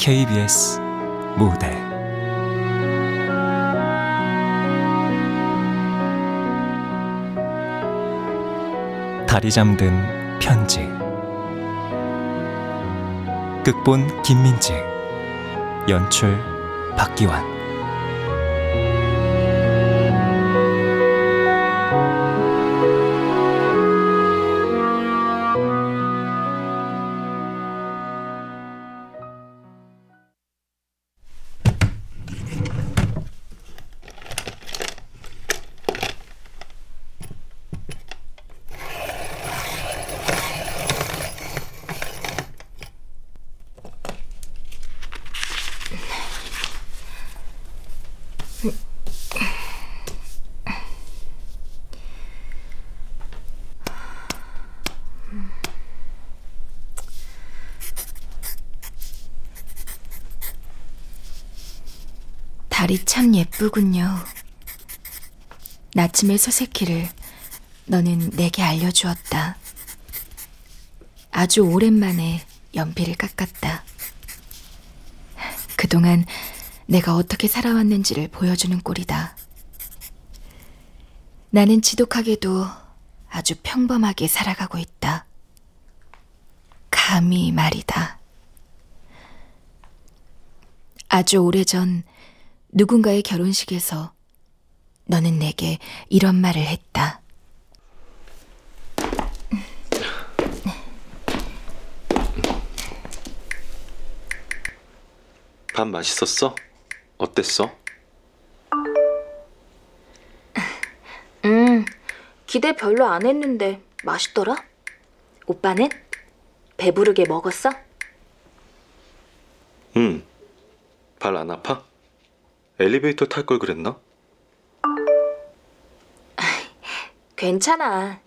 KBS 무대. 달이 잠든 편지. 극본 김민지. 연출 박기환 참 예쁘군요. 나침의 소새키를 너는 내게 알려주었다. 아주 오랜만에 연필을 깎았다. 그동안 내가 어떻게 살아왔는지를 보여주는 꼴이다. 나는 지독하게도 아주 평범하게 살아가고 있다. 감히 말이다. 아주 오래전 누군가의 결혼식에서 너는 내게 이런 말을 했다. 밥 맛있었어? 어땠어? 음, 기대 별로 안 했는데 맛있더라? 오빠는? 배부르게 먹었어? 응. 발 안 아파? 엘리베이터 탈 걸 그랬나? 괜찮아.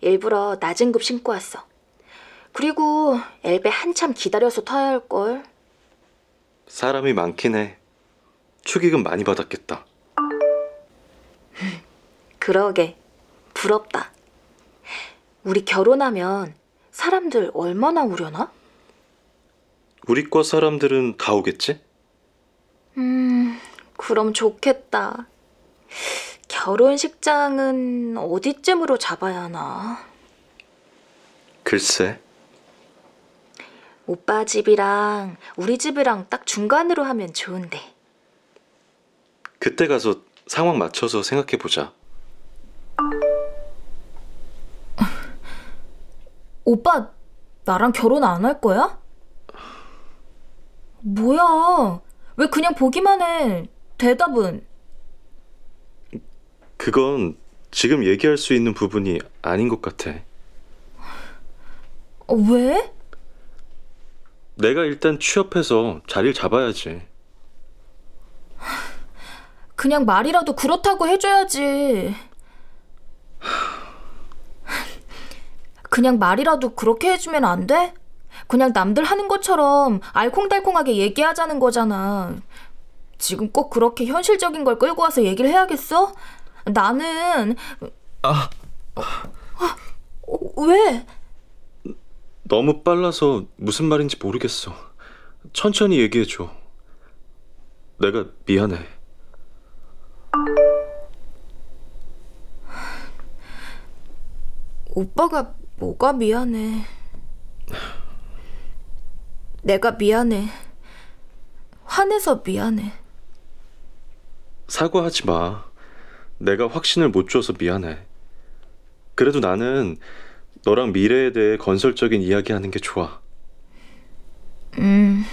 일부러 낮은 급 신고 왔어. 그리고 엘베 한참 기다려서 타야 할걸. 사람이 많긴 해. 축의금 많이 받았겠다. 그러게. 부럽다. 우리 결혼하면 사람들 얼마나 우려나? 우리 과 사람들은 다 오겠지? 음, 그럼 좋겠다. 결혼식장은 어디쯤으로 잡아야 하나? 글쎄. 오빠 집이랑 우리 집이랑 딱 중간으로 하면 좋은데. 그때 가서 상황 맞춰서 생각해 보자. 오빠, 나랑 결혼 안 할 거야? 뭐야? 왜 그냥 보기만 해? 대답은? 그건 지금 얘기할 수 있는 부분이 아닌 것 같아. 어, 왜? 내가 일단 취업해서 자리를 잡아야지. 그냥 말이라도 그렇다고 해줘야지. 그냥 말이라도 그렇게 해주면 안 돼? 그냥 남들 하는 것처럼 알콩달콩하게 얘기하자는 거잖아. 지금 꼭 그렇게 현실적인 걸 끌고 와서 얘기를 해야겠어? 나는 아, 어, 왜? 너무 빨라서 무슨 말인지 모르겠어. 천천히 얘기해 줘. 내가 미안해. 오빠가 뭐가 미안해. 내가 미안해. 화내서 미안해. 사과하지 마. 내가 확신을 못 줘서 미안해. 그래도 나는 너랑 미래에 대해 건설적인 이야기 하는 게 좋아. 음,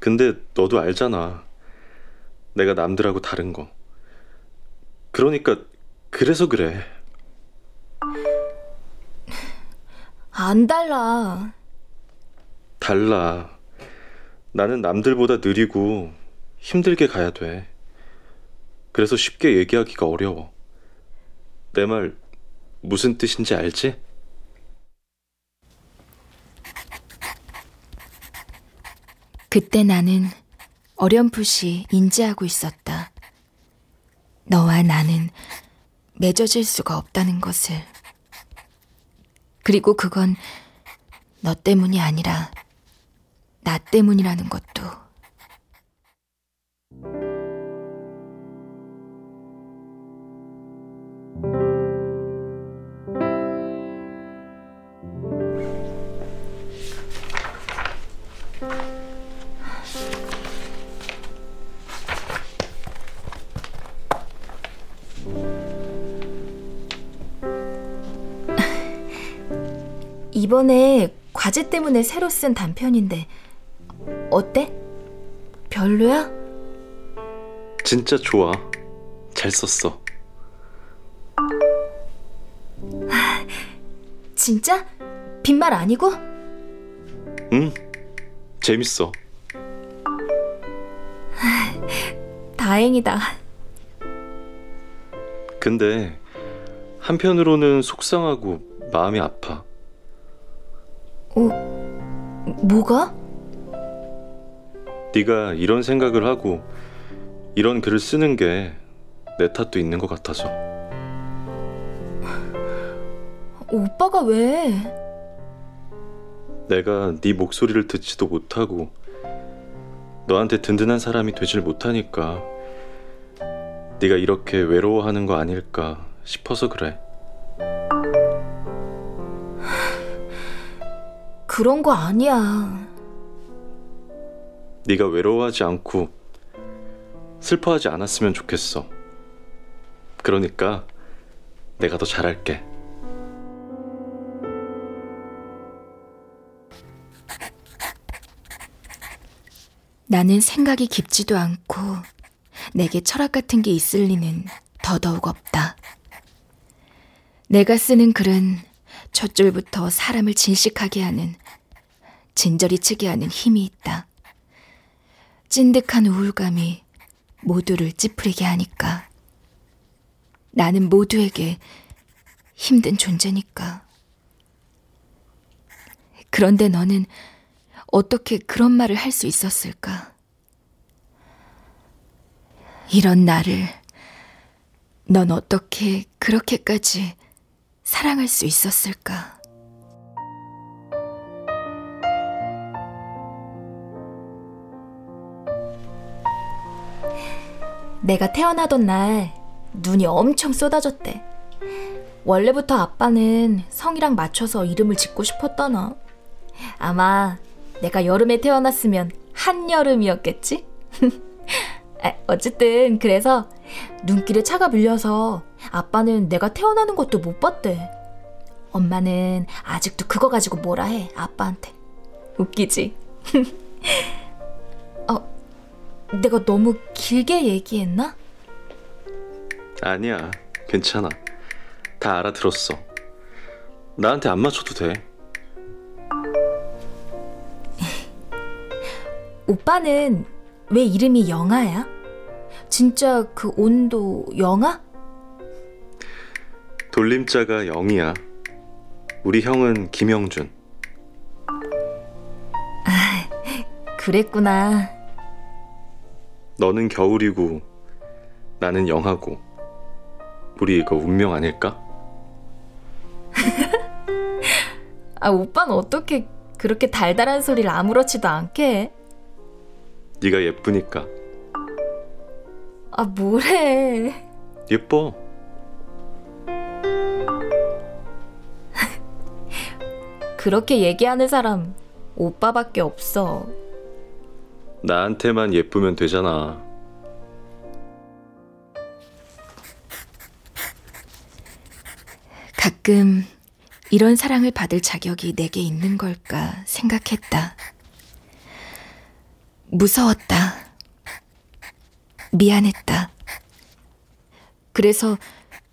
근데 너도 알잖아. 내가 남들하고 다른 거. 그러니까 그래서 그래. 안 달라. 달라. 나는 남들보다 느리고 힘들게 가야 돼. 그래서 쉽게 얘기하기가 어려워. 내 말 무슨 뜻인지 알지? 그때 나는 어렴풋이 인지하고 있었다. 너와 나는 맺어질 수가 없다는 것을. 그리고 그건 너 때문이 아니라 나 때문이라는 것도. 이번에 과제 때문에 새로 쓴 단편인데 어때? 별로야? 진짜 좋아. 잘 썼어. 진짜? 빈말 아니고? 응. 재밌어. 다행이다. 근데 한편으로는 속상하고 마음이 아파. 뭐가? 네가 이런 생각을 하고 이런 글을 쓰는 게 내 탓도 있는 것 같아서. 오빠가 왜? 내가 네 목소리를 듣지도 못하고 너한테 든든한 사람이 되질 못하니까 네가 이렇게 외로워하는 거 아닐까 싶어서 그래. 그런 거 아니야. 네가 외로워하지 않고 슬퍼하지 않았으면 좋겠어. 그러니까 내가 더 잘할게. 나는 생각이 깊지도 않고 내게 철학 같은 게 있을 리는 더더욱 없다. 내가 쓰는 글은 첫 줄부터 사람을 진식하게 하는, 진저리 치게 하는 힘이 있다. 찐득한 우울감이 모두를 찌푸리게 하니까. 나는 모두에게 힘든 존재니까. 그런데 너는 어떻게 그런 말을 할 수 있었을까? 이런 나를 넌 어떻게 그렇게까지 사랑할 수 있었을까? 내가 태어나던 날 눈이 엄청 쏟아졌대. 원래부터 아빠는 성이랑 맞춰서 이름을 짓고 싶었다나. 아마 내가 여름에 태어났으면 한여름이었겠지? 어쨌든 그래서 눈길에 차가 밀려서 아빠는 내가 태어나는 것도 못 봤대. 엄마는 아직도 그거 가지고 뭐라 해, 아빠한테. 웃기지? 어, 내가 너무 길게 얘기했나? 아니야, 괜찮아. 다 알아들었어. 나한테 안 맞춰도 돼. 오빠는 왜 이름이 영아야? 진짜 그 온도 영아? 돌림자가 영이야. 우리 형은 김영준. 그랬구나. 너는 겨울이고 나는 영하고 우리 이거 운명 아닐까? 아, 오빠는 어떻게 그렇게 달달한 소리를 아무렇지도 않게 해? 네가 예쁘니까. 아, 뭐래. 예뻐. 그렇게 얘기하는 사람 오빠밖에 없어. 나한테만 예쁘면 되잖아. 가끔 이런 사랑을 받을 자격이 내게 있는 걸까 생각했다. 무서웠다. 미안했다. 그래서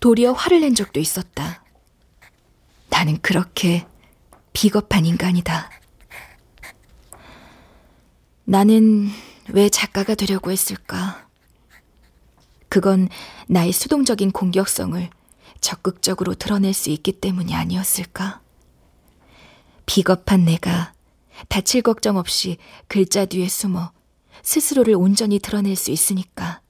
도리어 화를 낸 적도 있었다. 나는 그렇게 비겁한 인간이다. 나는 왜 작가가 되려고 했을까? 그건 나의 수동적인 공격성을 적극적으로 드러낼 수 있기 때문이 아니었을까? 비겁한 내가 다칠 걱정 없이 글자 뒤에 숨어 스스로를 온전히 드러낼 수 있으니까.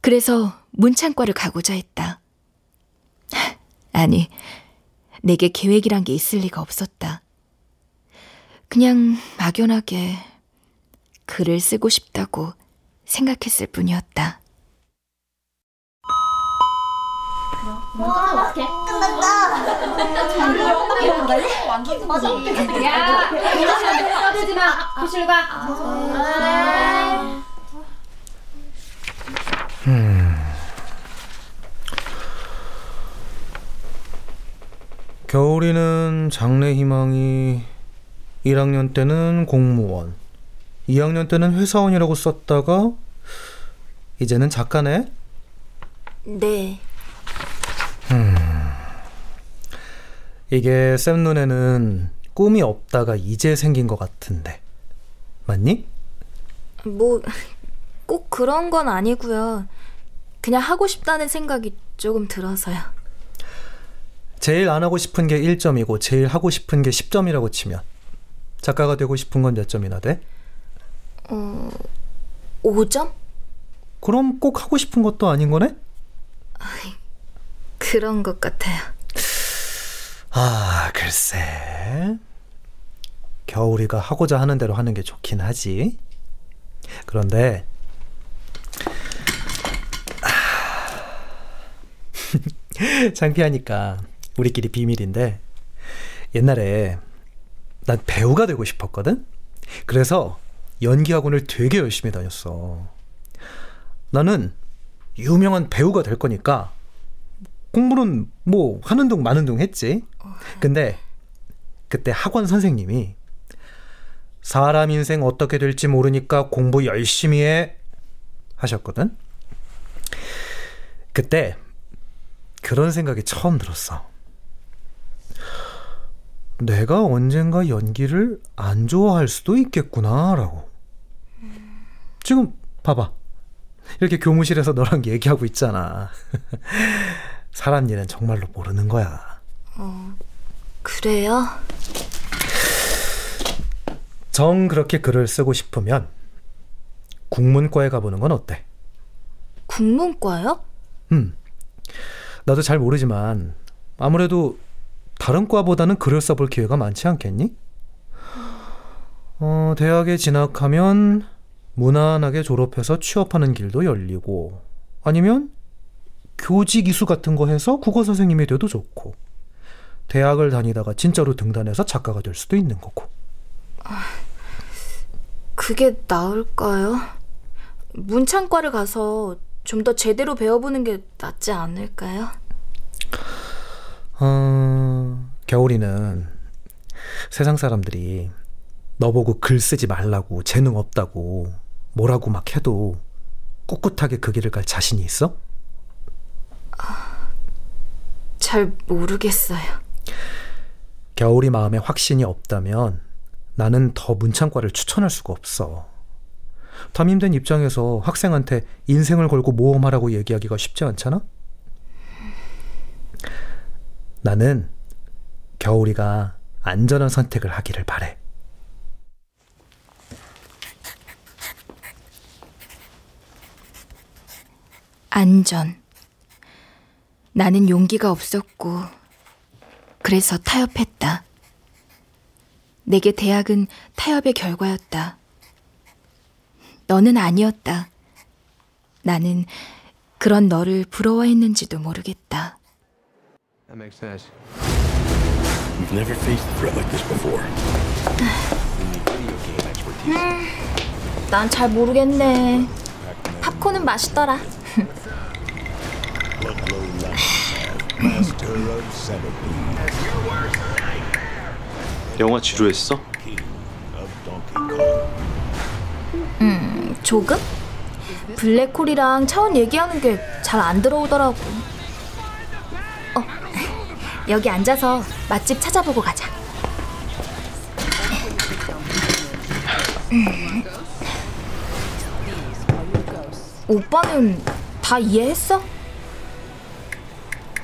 그래서 문창과를 가고자 했다. 아니, 내게 계획이란 게 있을 리가 없었다. 그냥 막연하게 글을 쓰고 싶다고 생각했을 뿐이었다. 겨울이는 장래 희망이 1학년 때는 공무원, 2학년 때는 회사원이라고 썼다가 이제는 작가네. 네. 이게 쌤 눈에는 꿈이 없다가 이제 생긴 것 같은데 맞니? 뭐, 꼭 그런 건 아니고요. 그냥 하고 싶다는 생각이 조금 들어서요. 제일 안 하고 싶은 게 1점이고 제일 하고 싶은 게 10점이라고 치면 작가가 되고 싶은 건 몇 점이나 돼? 5점? 그럼 꼭 하고 싶은 것도 아닌 거네? 그런 것 같아요. 아, 글쎄. 겨울이가 하고자 하는 대로 하는 게 좋긴 하지. 그런데 아, 창피하니까 우리끼리 비밀인데 옛날에 난 배우가 되고 싶었거든. 그래서 연기 학원을 되게 열심히 다녔어. 나는 유명한 배우가 될 거니까 공부는 뭐 하는 둥 마는 둥 했지. 근데 그때 학원 선생님이 사람 인생 어떻게 될지 모르니까 공부 열심히 해 하셨거든. 그때 그런 생각이 처음 들었어. 내가 언젠가 연기를 안 좋아할 수도 있겠구나라고. 지금 봐봐. 이렇게 교무실에서 너랑 얘기하고 있잖아. 사람 일은 정말로 모르는 거야. 그래요? 정 그렇게 글을 쓰고 싶으면 국문과에 가보는 건 어때? 국문과요? 음. 나도 잘 모르지만 아무래도 다른 과보다는 글을 써볼 기회가 많지 않겠니? 어, 대학에 진학하면 무난하게 졸업해서 취업하는 길도 열리고 아니면 교직 이수 같은 거 해서 국어 선생님이 돼도 좋고 대학을 다니다가 진짜로 등단해서 작가가 될 수도 있는 거고 그게 나을까요? 문창과를 가서 좀 더 제대로 배워보는 게 낫지 않을까요? 어, 겨울이는 세상 사람들이 너 보고 글 쓰지 말라고 재능 없다고 뭐라고 막 해도 꿋꿋하게 그 길을 갈 자신이 있어? 잘 모르겠어요. 겨울이 마음에 확신이 없다면 나는 더 문창과를 추천할 수가 없어. 담임된 입장에서 학생한테 인생을 걸고 모험하라고 얘기하기가 쉽지 않잖아? 나는 겨울이가 안전한 선택을 하기를 바래. 안전. 나는 용기가 없었고, 그래서 타협했다. 내게 대학은 타협의 결과였다. 너는 아니었다. 나는 그런 너를 부러워했는지도 모르겠다. That makes sense. We've never faced a threat like this before. 난잘 모르겠네. 팝콘은 맛있더라. 영화 지루했어? 조금? 블랙홀이랑 차원 얘기하는 게 잘 안 들어오더라고. 어, 여기 앉아서 맛집 찾아보고 가자. 음. 오빠는 다 이해했어?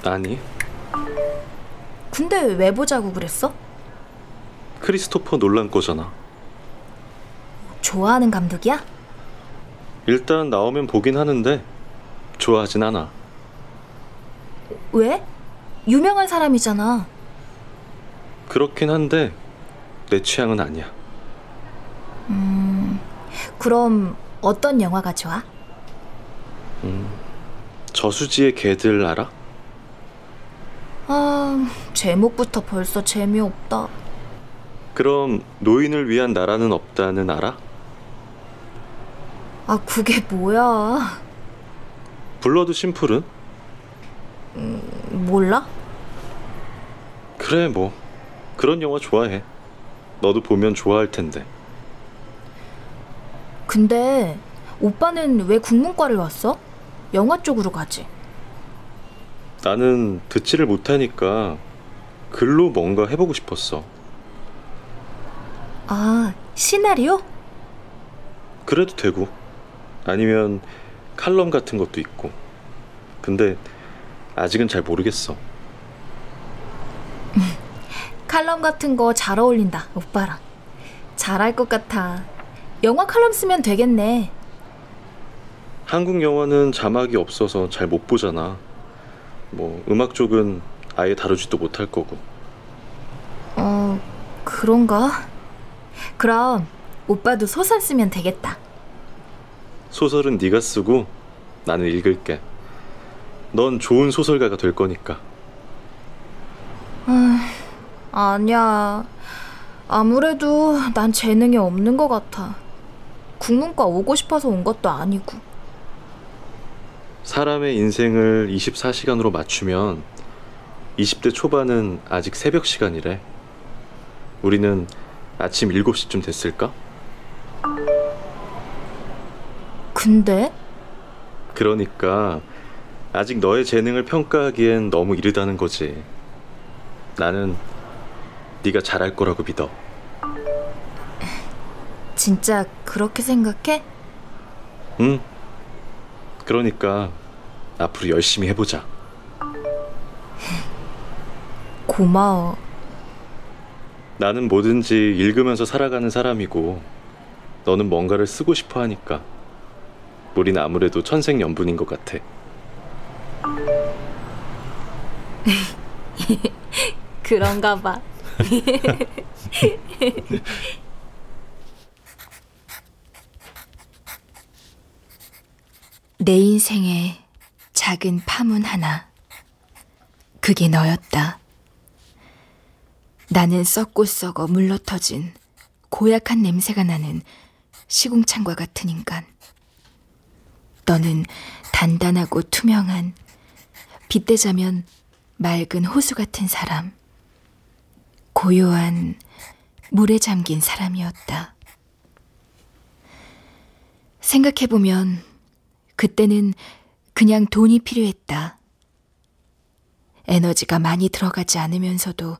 아니 근데 왜 보자고 그랬어? 크리스토퍼 놀란 거잖아 좋아하는 감독이야? 일단 나오면 보긴 하는데 좋아하진 않아 왜? 유명한 사람이잖아. 그렇긴 한데 내 취향은 아니야 그럼 어떤 영화가 좋아? 저수지의 개들 알아? 아, 제목부터 벌써 재미없다. 그럼 노인을 위한 나라는 없다는 알아? 아, 그게 뭐야? 블러드 심플은? 몰라? 그래 뭐 그런 영화 좋아해. 너도 보면 좋아할 텐데. 근데 오빠는 왜 국문과를 왔어? 영화 쪽으로 가지. 나는 듣지를 못하니까 글로 뭔가 해보고 싶었어. 아, 시나리오? 그래도 되고 아니면 칼럼 같은 것도 있고. 근데 아직은 잘 모르겠어. 칼럼 같은 거 잘 어울린다, 오빠랑. 잘할 것 같아. 영화 칼럼 쓰면 되겠네. 한국 영화는 자막이 없어서 잘 못 보잖아. 뭐 음악 쪽은 아예 다루지도 못할 거고. 어, 그런가? 그럼 오빠도 소설 쓰면 되겠다. 소설은 네가 쓰고 나는 읽을게. 넌 좋은 소설가가 될 거니까. 아니야. 아무래도 난 재능이 없는 것 같아. 국문과 오고 싶어서 온 것도 아니고. 사람의 인생을 24시간으로 맞추면 20대 초반은 아직 새벽 시간이래. 우리는 아침 7시쯤 됐을까? 근데 그러니까 아직 너의 재능을 평가하기엔 너무 이르다는 거지. 나는 네가 잘할 거라고 믿어. 진짜 그렇게 생각해? 응. 그러니까 앞으로 열심히 해보자. 고마워. 나는 뭐든지 읽으면서 살아가는 사람이고 너는 뭔가를 쓰고 싶어 하니까 우린 아무래도 천생연분인 것 같아. 그런가 봐. 내 인생에 작은 파문 하나. 그게 너였다. 나는 썩고 썩어 물러터진 고약한 냄새가 나는 시궁창과 같은 인간. 너는 단단하고 투명한 빗대자면 맑은 호수 같은 사람. 고요한 물에 잠긴 사람이었다. 생각해보면 그때는 그냥 돈이 필요했다. 에너지가 많이 들어가지 않으면서도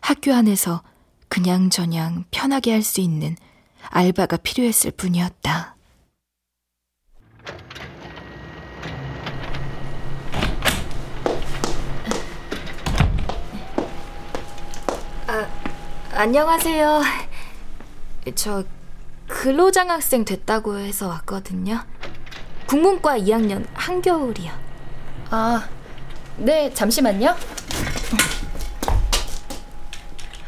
학교 안에서 그냥저냥 편하게 할 수 있는 알바가 필요했을 뿐이었다. 안녕하세요. 저 근로장학생 됐다고 해서 왔거든요. 국문과 2학년 한겨울이요. 아, 네, 잠시만요.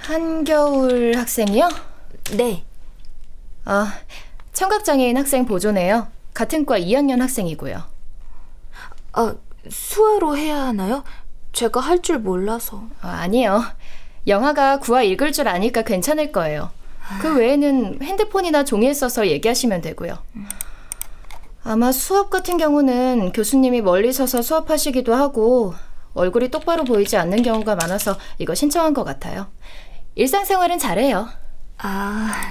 한겨울 학생이요? 네. 아, 청각장애인 학생 보조네요. 같은 과 2학년 학생이고요. 아, 수화로 해야 하나요? 제가 할 줄 몰라서. 아, 아니요. 영화가 구화 읽을 줄 아니까 괜찮을 거예요. 그 외에는 핸드폰이나 종이에 써서 얘기하시면 되고요. 아마 수업 같은 경우는 교수님이 멀리 서서 수업하시기도 하고 얼굴이 똑바로 보이지 않는 경우가 많아서 이거 신청한 것 같아요. 일상생활은 잘해요. 아,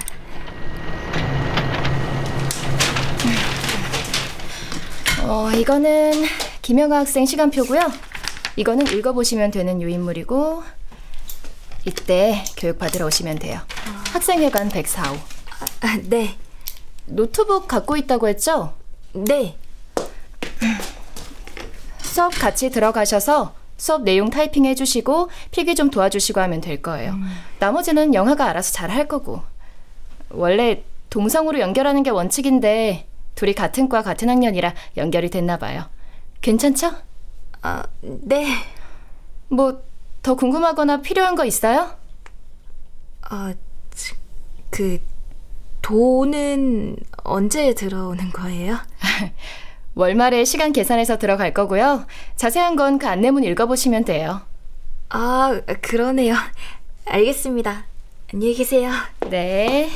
어, 이거는 김영아 학생 시간표고요. 이거는 읽어보시면 되는 유인물이고 이때 교육받으러 오시면 돼요. 학생회관 104호. 아, 네. 노트북 갖고 있다고 했죠? 네. 수업 같이 들어가셔서 수업 내용 타이핑 해주시고 필기 좀 도와주시고 하면 될 거예요. 나머지는 영화가 알아서 잘 할 거고. 원래 동성으로 연결하는 게 원칙인데 둘이 같은 과 같은 학년이라 연결이 됐나 봐요. 괜찮죠? 아, 네. 뭐 더 궁금하거나 필요한 거 있어요? 아, 그 돈은 언제 들어오는 거예요? 월말에 시간 계산해서 들어갈 거고요. 자세한 건 그 안내문 읽어보시면 돼요. 아, 그러네요. 알겠습니다. 안녕히 계세요. 네.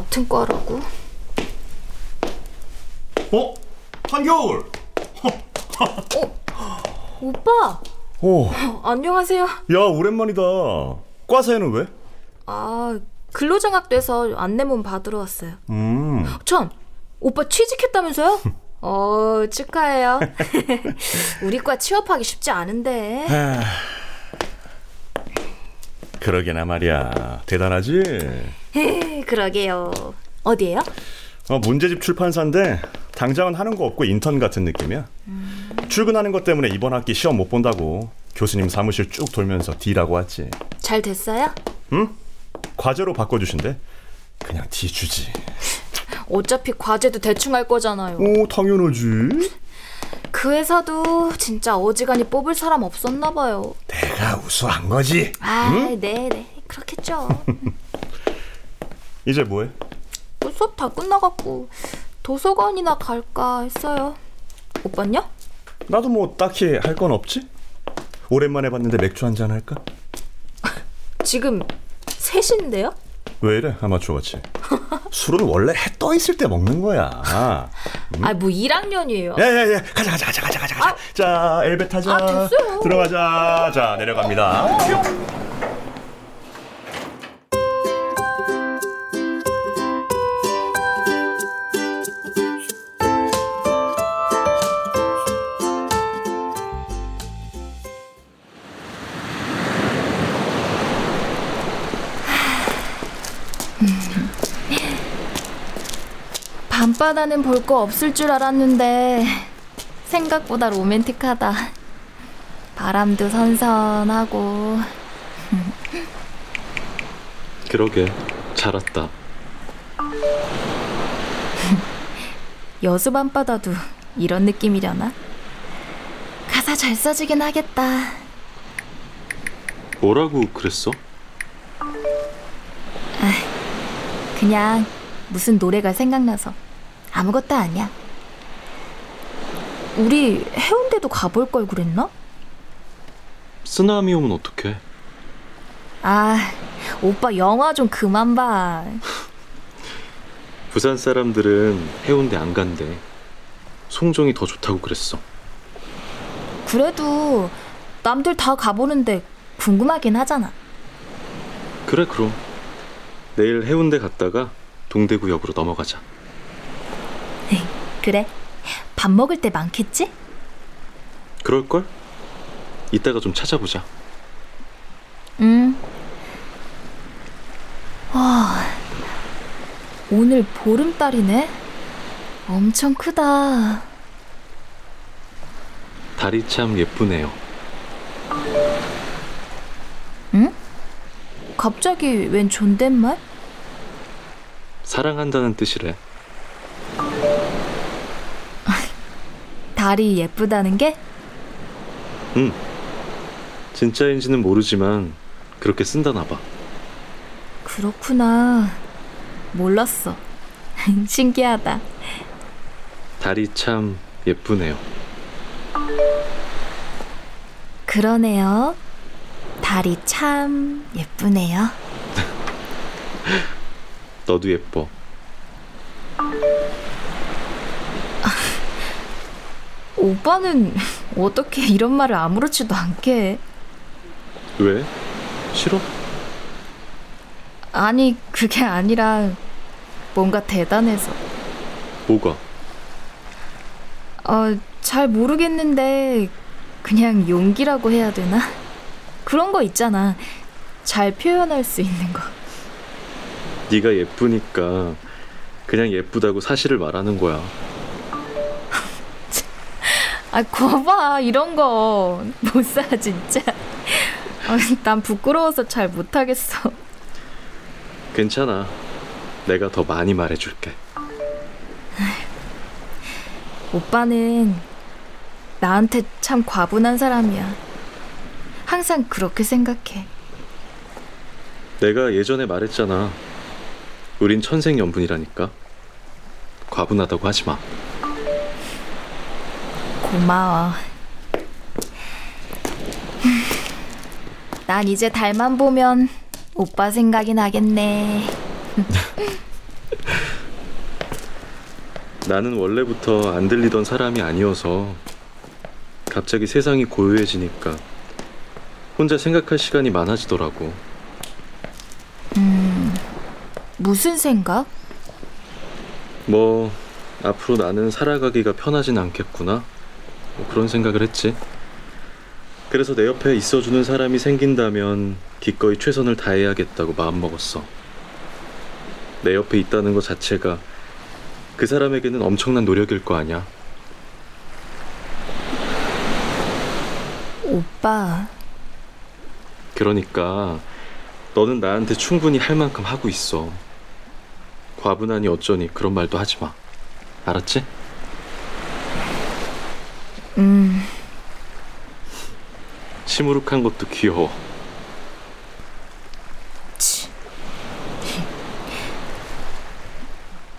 같은 과라고? 어? 한겨울! 오빠! 오, 안녕하세요. 야, 오랜만이다. 과사에는 왜? 아, 근로장학 돼서 안내문 받으러 왔어요. 음, 참, 오빠 취직했다면서요? 어, 축하해요. 우리 과 취업하기 쉽지 않은데. 그러게나 말이야. 대단하지? 헤, 그러게요. 어디에요? 어, 문제집 출판사인데 당장은 하는 거 없고 인턴 같은 느낌이야. 출근하는 것 때문에 이번 학기 시험 못 본다고 교수님 사무실 쭉 돌면서 D라고 왔지. 잘 됐어요? 응? 과제로 바꿔주신대. 그냥 D 주지. 어차피 과제도 대충 할 거잖아요. 오, 당연하지. 그 회사도 진짜 어지간히 뽑을 사람 없었나 봐요. 내가 우수한 거지. 아, 네, 네. 그렇겠죠. 이제 뭐해? 뭐 수업 다 끝나갖고 도서관이나 갈까 했어요. 오빠는요? 나도 뭐 딱히 할 건 없지. 오랜만에 봤는데 맥주 한 잔 할까? 지금 셋인데요? 왜 이래 아마추어 같이? 술은 원래 해 떠 있을 때 먹는 거야. 아, 뭐 1학년이에요. 야야야 가자 가자 가자 가자 가자 가자. 자 엘베 타자. 아. 들어가자. 자 내려갑니다. 바다는 볼 거 없을 줄 알았는데 생각보다 로맨틱하다. 바람도 선선하고 그러게 잘 왔다. 여수 밤바다도 이런 느낌이려나? 가사 잘 써지긴 하겠다. 뭐라고 그랬어? 그냥 무슨 노래가 생각나서 아무것도 아니야. 우리 해운대도 가볼 걸 그랬나? 쓰나미 오면 어떡해? 아, 오빠 영화 좀 그만 봐. 부산 사람들은 해운대 안 간대. 송정이 더 좋다고 그랬어. 그래도 남들 다 가보는데 궁금하긴 하잖아. 그래 그럼 내일 해운대 갔다가 동대구역으로 넘어가자. 그래. 밥 먹을 때 많겠지? 그럴 걸? 이따가 좀 찾아보자. 응. 와, 오늘 보름달이네. 엄청 크다. 달이 참 예쁘네요. 응? 갑자기 웬 존댓말? 사랑한다는 뜻이래. 달이 예쁘다는 게? 응. 진짜인지는 모르지만 그렇게 쓴다나 봐. 그렇구나. 몰랐어. 신기하다. 달이 참 예쁘네요. 그러네요. 달이 참 예쁘네요. 너도 예뻐. 오빠는 어떻게 이런 말을 아무렇지도 않게 해? 왜? 싫어? 아니, 그게 아니라 뭔가 대단해서. 뭐가? 어, 잘 모르겠는데 그냥 용기라고 해야 되나? 그런 거 있잖아. 잘 표현할 수 있는 거. 네가 예쁘니까 그냥 예쁘다고 사실을 말하는 거야. 아, 거봐. 이런 거 못 사, 진짜. 아, 난 부끄러워서 잘 못하겠어. 괜찮아. 내가 더 많이 말해줄게. 오빠는 나한테 참 과분한 사람이야. 항상 그렇게 생각해. 내가 예전에 말했잖아. 우린 천생연분이라니까. 과분하다고 하지 마. 고마워. 난 이제 달만 보면 오빠 생각이 나겠네. 나는 원래부터 안 들리던 사람이 아니어서 갑자기 세상이 고요해지니까 혼자 생각할 시간이 많아지더라고. 음, 무슨 생각? 뭐 앞으로 나는 살아가기가 편하진 않겠구나. 뭐 그런 생각을 했지. 그래서 내 옆에 있어주는 사람이 생긴다면 기꺼이 최선을 다해야겠다고 마음먹었어. 내 옆에 있다는 것 자체가 그 사람에게는 엄청난 노력일 거 아니야. 오빠, 그러니까 너는 나한테 충분히 할 만큼 하고 있어. 과분하니 어쩌니 그런 말도 하지 마. 알았지? 음, 시무룩한 것도 귀여워.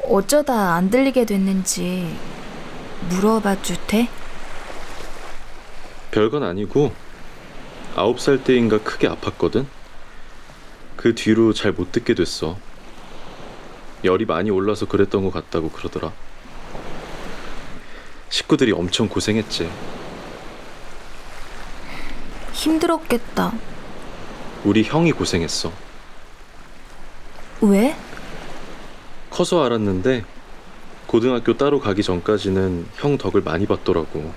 어쩌다 안 들리게 됐는지 물어봐도 돼? 별건 아니고 아홉 살 때인가 크게 아팠거든. 그 뒤로 잘 못 듣게 됐어. 열이 많이 올라서 그랬던 것 같다고 그러더라. 식구들이 엄청 고생했지. 힘들었겠다. 우리 형이 고생했어. 왜? 커서 알았는데 고등학교 따로 가기 전까지는 형 덕을 많이 봤더라고.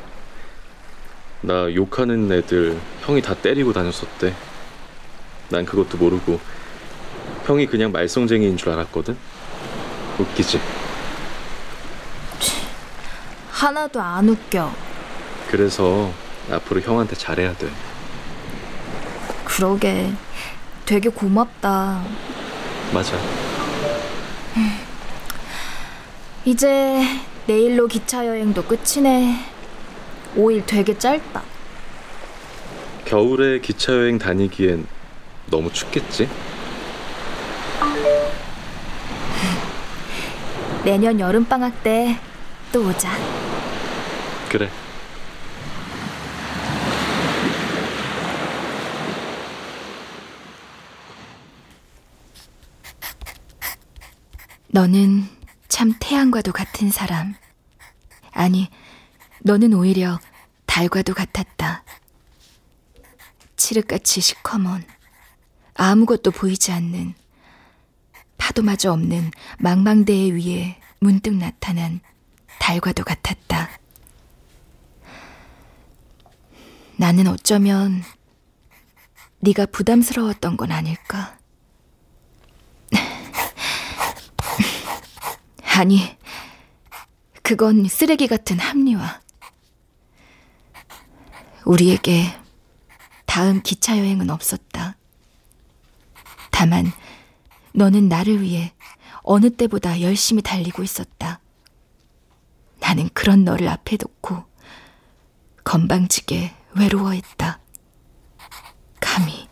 나 욕하는 애들 형이 다 때리고 다녔었대. 난 그것도 모르고 형이 그냥 말썽쟁이인 줄 알았거든. 웃기지? 하나도 안 웃겨. 그래서 앞으로 형한테 잘해야 돼. 그러게. 되게 고맙다. 맞아. 이제 내일로 기차 여행도 끝이네. 5일 되게 짧다. 겨울에 기차 여행 다니기엔 너무 춥겠지? 내년 여름방학 때 또 오자. 그래. 너는 참 태양과도 같은 사람. 아니, 너는 오히려 달과도 같았다. 칠흑같이 시커먼, 아무것도 보이지 않는, 파도마저 없는 망망대해 위에 문득 나타난 달과도 같았다. 나는 어쩌면 네가 부담스러웠던 건 아닐까? 아니, 그건 쓰레기 같은 합리화. 우리에게 다음 기차 여행은 없었다. 다만, 너는 나를 위해 어느 때보다 열심히 달리고 있었다. 나는 그런 너를 앞에 놓고 건방지게 외로워했다. 감히.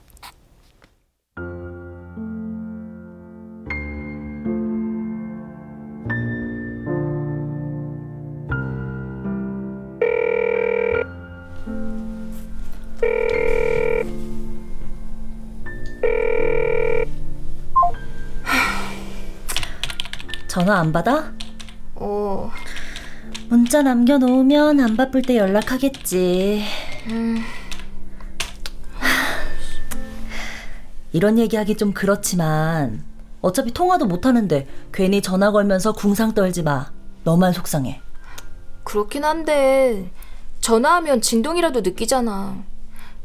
전화 안 받아? 어, 문자 남겨놓으면 안 바쁠 때 연락하겠지. 음, 이런 얘기하기 좀 그렇지만 어차피 통화도 못 하는데 괜히 전화 걸면서 궁상 떨지 마. 너만 속상해. 그렇긴 한데 전화하면 진동이라도 느끼잖아.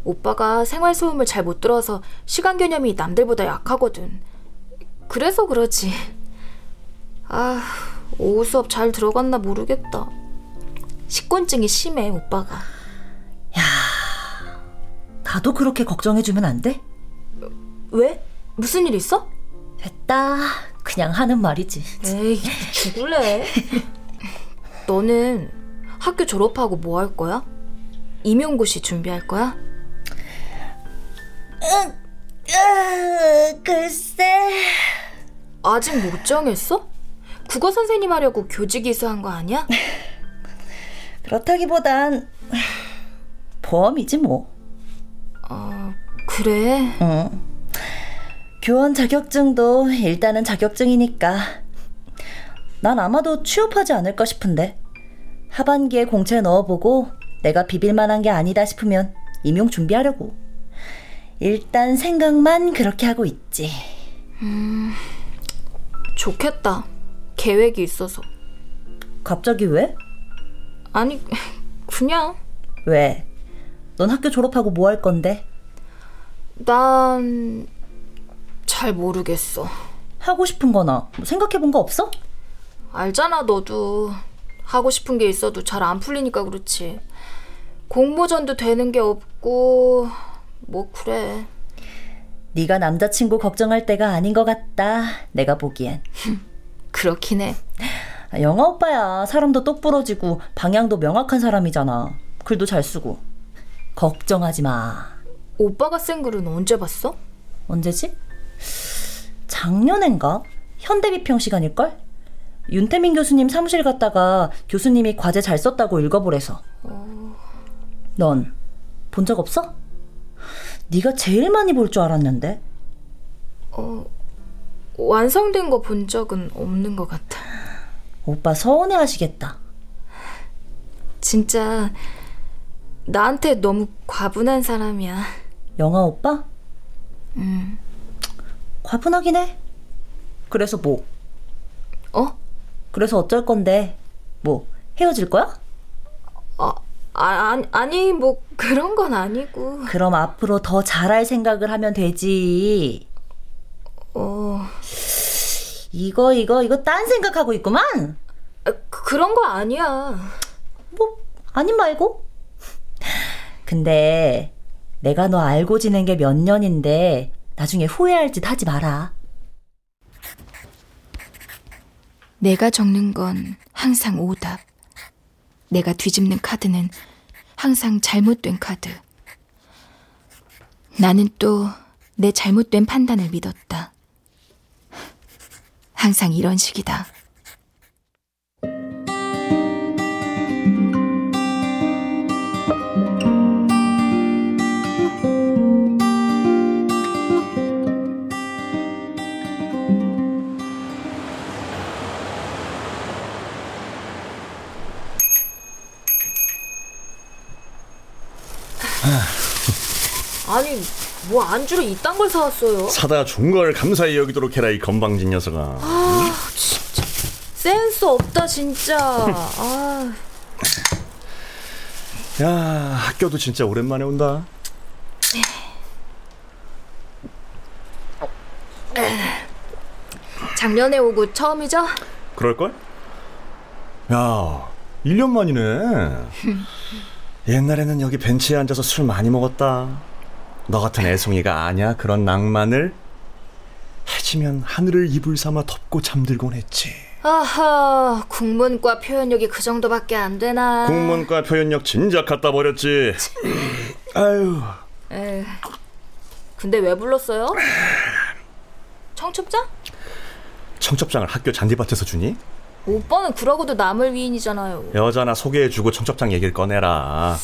오빠가 생활 소음을 잘 못 들어서 시간 개념이 남들보다 약하거든. 그래서 그러지. 아, 오후 수업 잘 들어갔나 모르겠다. 식곤증이 심해, 오빠가. 나도 그렇게 걱정해주면 안 돼? 왜? 무슨 일 있어? 됐다. 그냥 하는 말이지. 에이, 죽을래. 너는 학교 졸업하고 뭐 할 거야? 임용고시 준비할 거야? 으, 글쎄. 아직 못 정했어? 국어 선생님 하려고 교직 이수한 거 아니야? 그렇다기보단 보험이지 뭐. 어, 그래. 응. 교원 자격증도 일단은 자격증이니까. 난 아마도 취업하지 않을까 싶은데. 하반기에 공채 넣어보고 내가 비빌만한 게 아니다 싶으면 임용 준비하려고. 일단 생각만 그렇게 하고 있지. 음, 좋겠다. 계획이 있어서. 갑자기 왜? 아니, 그냥. 왜? 넌 학교 졸업하고 뭐 할 건데? 난 잘 모르겠어. 하고 싶은 거나 뭐 생각해 본 거 없어? 알잖아, 너도. 하고 싶은 게 있어도 잘 안 풀리니까 그렇지. 공모전도 되는 게 없고 뭐 그래. 네가 남자친구 걱정할 때가 아닌 것 같다. 내가 보기엔. 그렇긴 해. 영화 오빠야. 사람도 똑부러지고 방향도 명확한 사람이잖아. 글도 잘 쓰고. 걱정하지 마. 오빠가 쓴 글은 언제 봤어? 언제지? 작년엔가? 현대비평 시간일걸? 윤태민 교수님 사무실 갔다가 교수님이 과제 잘 썼다고 읽어보래서. 넌본 적 없어? 네가 제일 많이 볼 줄 알았는데. 어, 완성된 거 본 적은 없는 것 같아. 오빠 서운해 하시겠다. 진짜 나한테 너무 과분한 사람이야. 영화 오빠? 음. 과분하긴 해. 그래서 뭐? 어? 그래서 어쩔 건데? 뭐 헤어질 거야? 아, 아 아니, 아니 뭐 그런 건 아니고. 그럼 앞으로 더 잘할 생각을 하면 되지. 어. 이거 이거 이거 딴 생각하고 있구만. 아, 그런 거 아니야. 뭐 아님 말고. 근데 내가 너 알고 지낸 게 몇 년인데 나중에 후회할 짓 하지 마라. 내가 적는 건 항상 오답. 내가 뒤집는 카드는 항상 잘못된 카드. 나는 또 내 잘못된 판단을 믿었다. 항상 이런 식이다. 아니 뭐 안주로 이딴 걸 사왔어요? 사다 준 걸 감사히 여기도록 해라 이 건방진 녀석아. 아 진짜 센스 없다 진짜. 아. 야 학교도 진짜 오랜만에 온다. 작년에 오고 처음이죠? 그럴걸? 야 1년 만이네. 옛날에는 여기 벤치에 앉아서 술 많이 먹었다. 너 같은 애송이가 아냐 그런 낭만을 해지면 하늘을 이불 삼아 덮고 잠들곤 했지. 아하 국문과 표현력이 그 정도밖에 안 되나? 국문과 표현력 진작 갖다 버렸지. 아유. 에 근데 왜 불렀어요? 청첩장? 청첩장을 학교 잔디밭에서 주니? 오빠는 그러고도 남을 위인이잖아요. 여자나 소개해주고 청첩장 얘기를 꺼내라.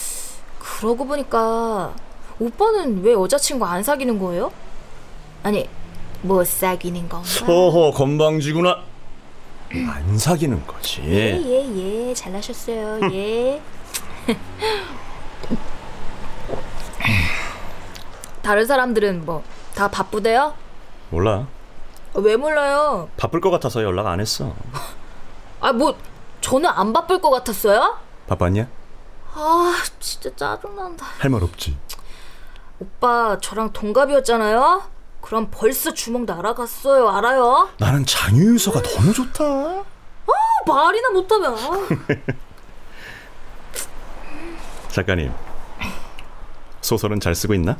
그러고 보니까 오빠는 왜 여자친구 안 사귀는 거예요? 아니 못 사귀는 건가? 허허 건방지구나. 안 사귀는 거지. 예 예예 예, 잘하셨어요 예. 다른 사람들은 뭐 다 바쁘대요? 몰라. 어, 왜 몰라요? 바쁠 것 같아서 연락 안 했어. 아 뭐 저는 안 바쁠 것 같았어요? 바빴냐? 아 진짜 짜증난다. 할 말 없지. 오빠 저랑 동갑이었잖아요. 그럼 벌써 주먹 날아갔어요. 알아요? 나는 장유유서가 너무 좋다. 아 말이나 못하면. 작가님. 소설은 잘 쓰고 있나?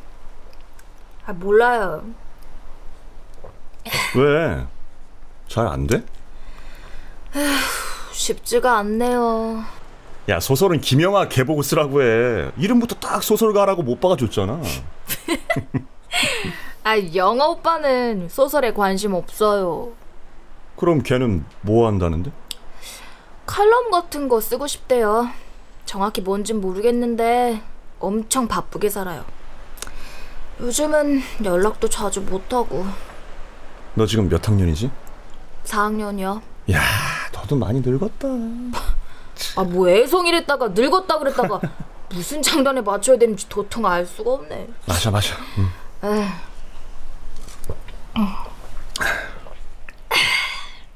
아 몰라요. 왜? 잘 안 돼? 에휴, 쉽지가 않네요. 야 소설은 김영하 개보고 쓰라고 해. 이름부터 딱 소설가라고 못 박아줬잖아. 아 영화 오빠는 소설에 관심 없어요. 그럼 걔는 뭐 한다는데? 칼럼 같은 거 쓰고 싶대요. 정확히 뭔진 모르겠는데 엄청 바쁘게 살아요. 요즘은 연락도 자주 못하고 너 지금 몇 학년이지? 4학년이요. 야, 너도 많이 늙었다. 아 뭐 애송이랬다가 늙었다 그랬다가 무슨 장단에 맞춰야 되는지 도통 알 수가 없네. 마셔. 응. 에휴.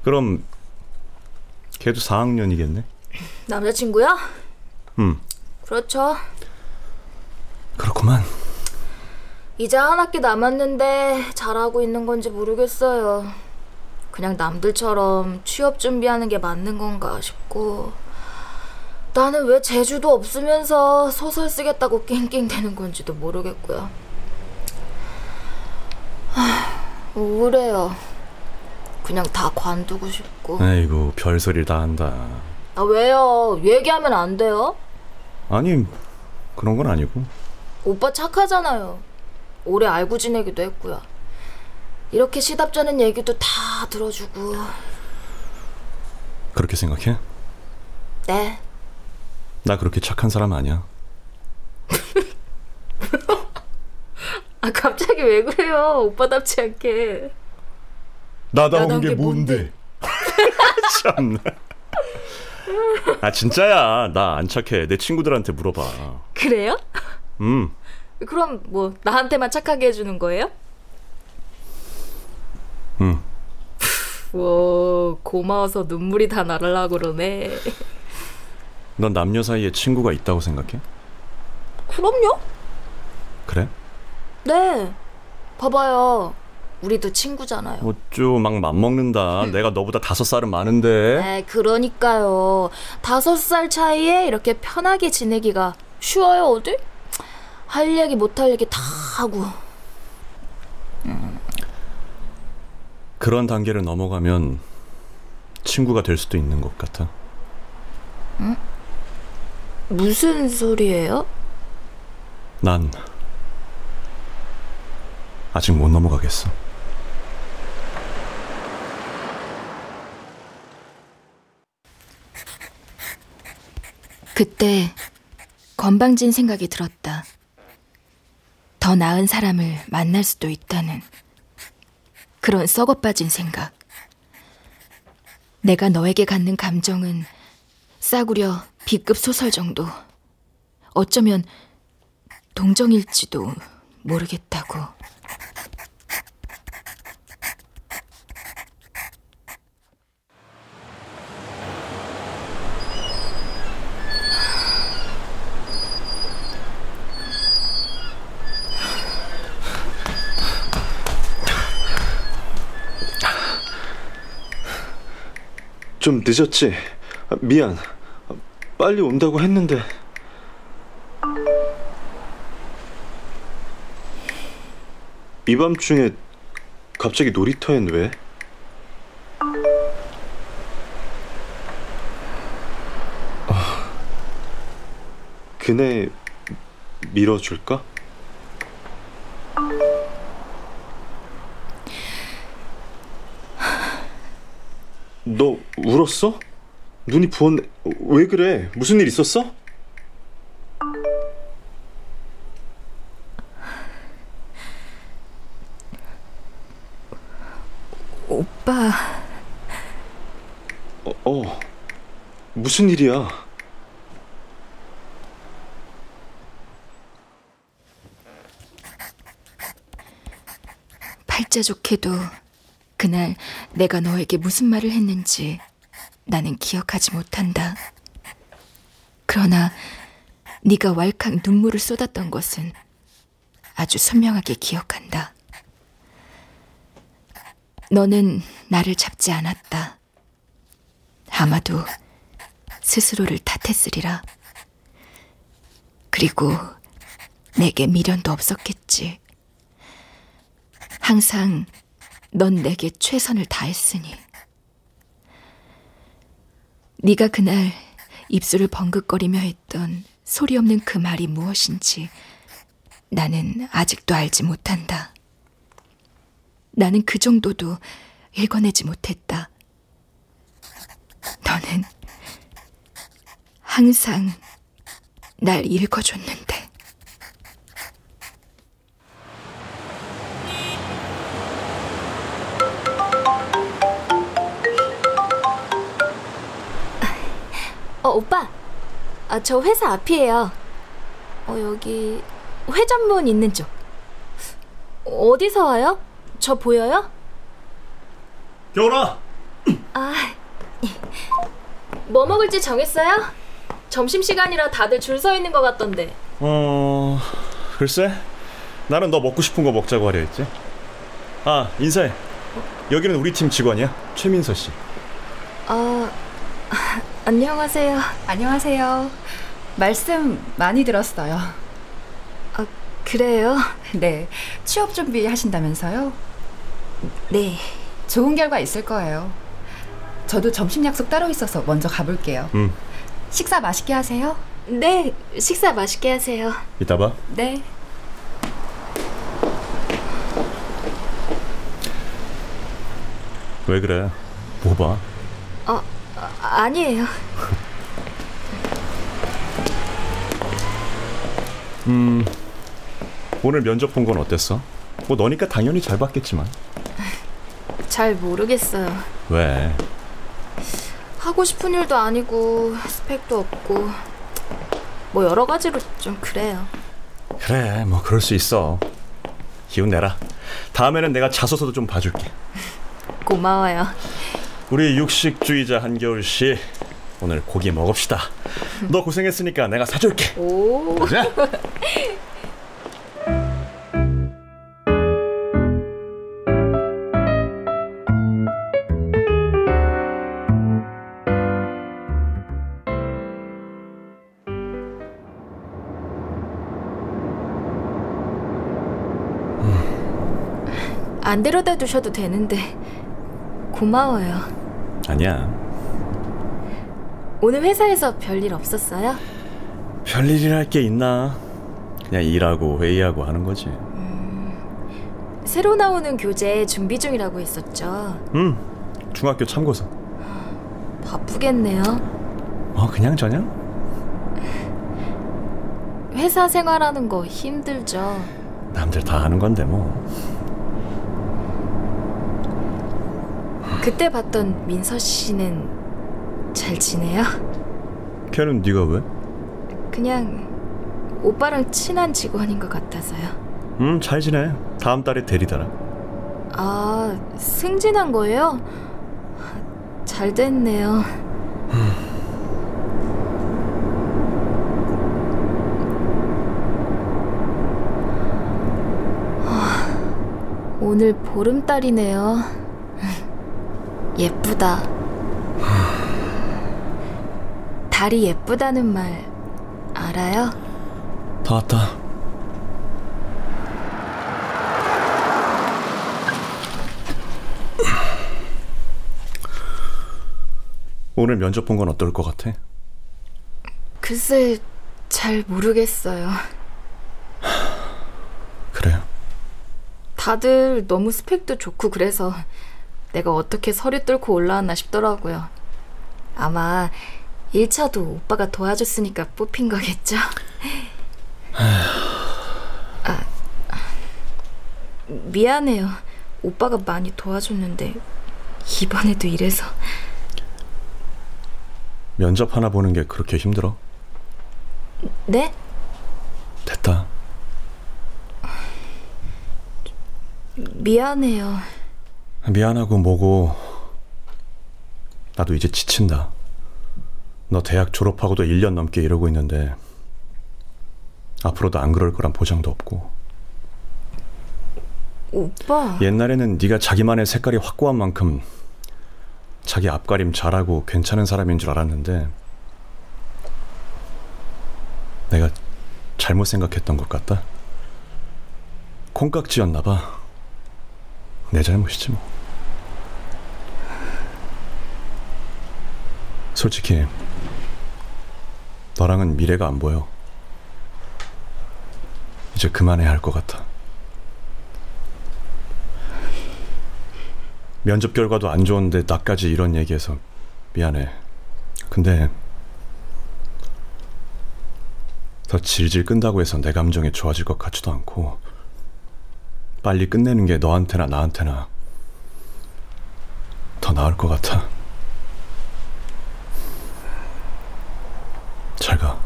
그럼 걔도 4학년이겠네. 남자친구야? 응. 그렇죠. 그렇구만. 이제 한 학기 남았는데 잘하고 있는 건지 모르겠어요. 그냥 남들처럼 취업 준비하는 게 맞는 건가 싶고 나는 왜 제주도 없으면서 소설 쓰겠다고 낑낑대는 건지도 모르겠고요. 하, 우울해요. 그냥 다 관두고 싶고. 아이고 별소리를 다 한다. 아 왜요? 얘기하면 안 돼요? 아니 그런 건 아니고. 오빠 착하잖아요. 오래 알고 지내기도 했고요. 이렇게 시답잖은 얘기도 다 들어주고. 그렇게 생각해? 네. 나 그렇게 착한 사람 아니야. 아 갑자기 왜 그래요? 오빠답지 않게. 나다운 나다운 게게 뭔데? 참나. 아 진짜야. 나 안 착해. 내 친구들한테 물어봐. 그래요? 음. 그럼 뭐 나한테만 착하게 해주는 거예요? 응. 와 고마워서 눈물이 다 나르려 그러네. 넌 남녀 사이에 친구가 있다고 생각해? 그럼요? 그래? 네. 봐봐요. 우리도 친구잖아요. 어쭈 막 맘먹는다. 내가 너보다 다섯 살은 많은데. 네, 그러니까요. 다섯 살 차이에 이렇게 편하게 지내기가 쉬워요, 어디? 할 얘기 못 할 얘기 다 하고. 그런 단계를 넘어가면 친구가 될 수도 있는 것 같아. 응? 무슨 소리예요? 난 아직 못 넘어가겠어. 그때 건방진 생각이 들었다. 더 나은 사람을 만날 수도 있다는 그런 썩어 빠진 생각. 내가 너에게 갖는 감정은 싸구려 B급 소설 정도. 어쩌면 동정일지도 모르겠다고. 좀 늦었지? 아, 미안. 아, 빨리 온다고 했는데. 이 밤중에 갑자기 놀이터엔 왜? 아, 그네 밀어줄까? 너 울었어? 눈이 부었네. 왜 그래? 무슨 일 있었어? 오빠. 어, 어. 무슨 일이야? 팔자 좋게도 그날 내가 너에게 무슨 말을 했는지 나는 기억하지 못한다. 그러나 네가 왈칵 눈물을 쏟았던 것은 아주 선명하게 기억한다. 너는 나를 잡지 않았다. 아마도 스스로를 탓했으리라. 그리고 내게 미련도 없었겠지. 항상 넌 내게 최선을 다했으니. 네가 그날 입술을 벙긋거리며 했던 소리 없는 그 말이 무엇인지 나는 아직도 알지 못한다. 나는 그 정도도 읽어내지 못했다. 너는 항상 날 읽어줬는데. 오빠. 아, 저 회사 앞이에요. 어, 여기 회전문 있는 쪽. 어디서 와요? 저 보여요? 겨울아! 아, 뭐 먹을지 정했어요? 점심 시간이라 다들 줄 서 있는 것 같던데. 어... 글쎄 나는 너 먹고 싶은 거 먹자고 하려 했지 아 인사해 여기는 우리 팀 직원이야 최민서 씨 아, 안녕하세요. 안녕하세요. 말씀 많이 들었어요. 아, 그래요? 네. 취업 준비 하신다면서요? 네. 좋은 결과 있을 거예요. 저도 점심 약속 따로 있어서 먼저 가볼게요. 응 식사 맛있게 하세요. 네, 식사 맛있게 하세요. 이따 봐 네. 왜 그래 뭐 봐? 어, 아, 아니에요. 음 오늘 면접 본 건 어땠어? 뭐 너니까 당연히 잘 봤겠지만 잘 모르겠어요. 왜? 하고 싶은 일도 아니고 스펙도 없고 뭐 여러 가지로 좀 그래요. 그래 뭐 그럴 수 있어 기운 내라 다음에는 내가 자소서도 좀 봐줄게 고마워요. 우리 육식주의자 한겨울 씨 오늘 고기 먹읍시다 너 고생했으니까 내가 사줄게 오. 가자. 안 데려다 두셔도 되는데 고마워요. 아니야 오늘 회사에서 별일 없었어요? 별일이랄 게 있나 그냥 일하고 회의하고 하는 거지 새로 나오는 교재 준비 중이라고 했었죠. 응 중학교 참고서 바쁘겠네요. 어 그냥 저냥 회사 생활하는 거 힘들죠. 남들 다 하는 건데 뭐 그때 봤던 민서 씨는 잘 지내요? 걔는 네가 왜? 그냥 오빠랑 친한 직원인 것 같아서요. 음 잘 지내 다음 달에 대리더라 아, 승진한 거예요? 잘 됐네요. 아, 오늘 보름달이네요. 예쁘다. 달이 예쁘다는 말 알아요? 다 왔다 오늘 면접 본 건 어떨 것 같아? 글쎄, 잘 모르겠어요. 그래요? 다들 너무 스펙도 좋고 그래서 내가 어떻게 서류 뚫고 올라왔나 싶더라고요. 아마 1차도 오빠가 도와줬으니까 뽑힌 거겠죠? 아, 미안해요. 오빠가 많이 도와줬는데 이번에도 이래서 면접 하나 보는 게 그렇게 힘들어? 네? 됐다 미안해요. 미안하고 뭐고 나도 이제 지친다 너 대학 졸업하고도 1년 넘게 이러고 있는데 앞으로도 안 그럴 거란 보장도 없고 오빠. 옛날에는 네가 자기만의 색깔이 확고한 만큼 자기 앞가림 잘하고 괜찮은 사람인 줄 알았는데 내가 잘못 생각했던 것 같다. 콩깍지였나 봐. 내 잘못이지 뭐. 솔직히 너랑은 미래가 안 보여. 이제 그만해야 할 것 같아. 면접 결과도 안 좋은데 나까지 이런 얘기해서 미안해. 근데 더 질질 끈다고 해서 내 감정이 좋아질 것 같지도 않고 빨리 끝내는 게 너한테나 나한테나 더 나을 것 같아. 잘 가.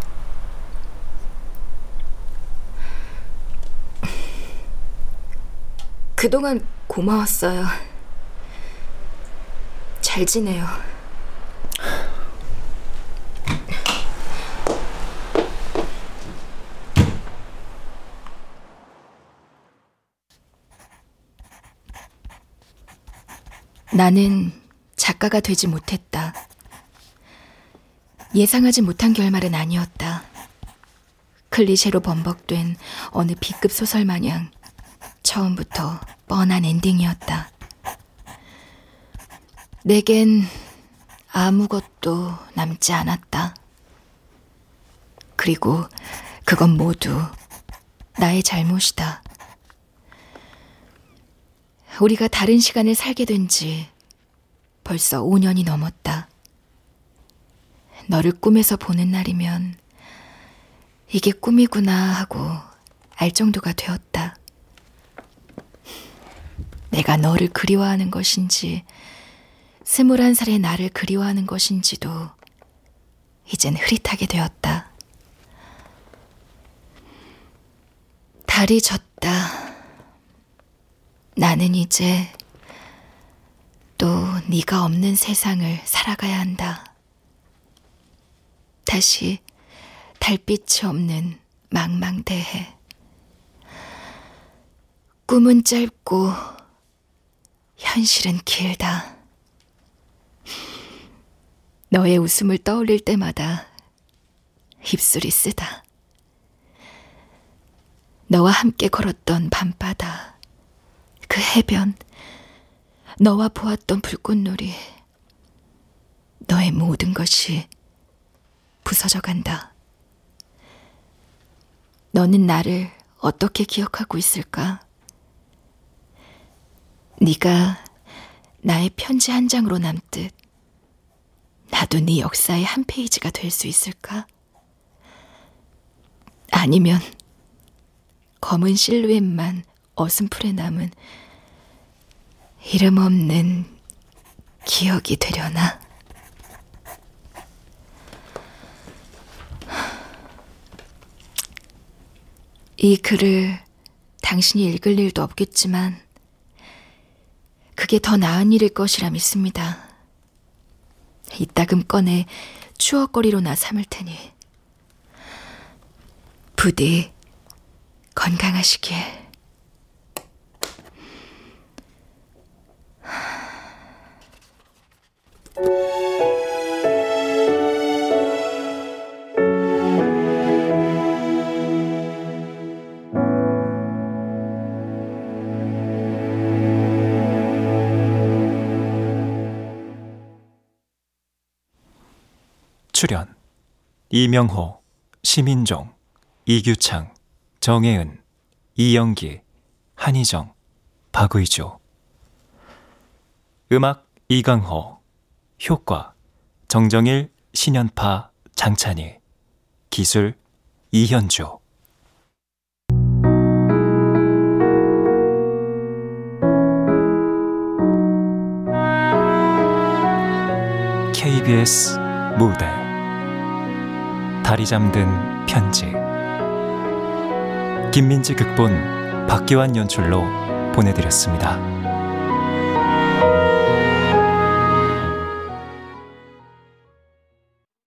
그동안 고마웠어요. 잘 지내요. 나는 작가가 되지 못했다. 예상하지 못한 결말은 아니었다. 클리셰로 번복된 어느 B급 소설 마냥 처음부터 뻔한 엔딩이었다. 내겐 아무것도 남지 않았다. 그리고 그건 모두 나의 잘못이다. 우리가 다른 시간을 살게 된 지 벌써 5년이 넘었다. 너를 꿈에서 보는 날이면 이게 꿈이구나 하고 알 정도가 되었다. 내가 너를 그리워하는 것인지, 스물한 살의 나를 그리워하는 것인지도 이젠 흐릿하게 되었다. 달이 졌다. 나는 이제 또 네가 없는 세상을 살아가야 한다. 다시 달빛이 없는 망망대해. 꿈은 짧고 현실은 길다. 너의 웃음을 떠올릴 때마다 입술이 쓰다. 너와 함께 걸었던 밤바다, 그 해변, 너와 보았던 불꽃놀이, 너의 모든 것이 부서져 간다. 너는 나를 어떻게 기억하고 있을까? 네가 나의 편지 한 장으로 남듯 나도 네 역사의 한 페이지가 될 수 있을까? 아니면 검은 실루엣만 어슴풀에 남은 이름 없는 기억이 되려나? 이 글을 당신이 읽을 일도 없겠지만 그게 더 나은 일일 것이라 믿습니다. 이따금 꺼내 추억거리로나 삼을 테니 부디 건강하시길. 출연 이명호, 심인종, 이규창, 정혜은, 이영기, 한희정, 박의조. 음악 이강호 효과. 정정일, 신연파, 장찬희. 기술 이현주. KBS 무대. 다리 잠든 편지. 김민지 극본 박기환 연출로 보내드렸습니다.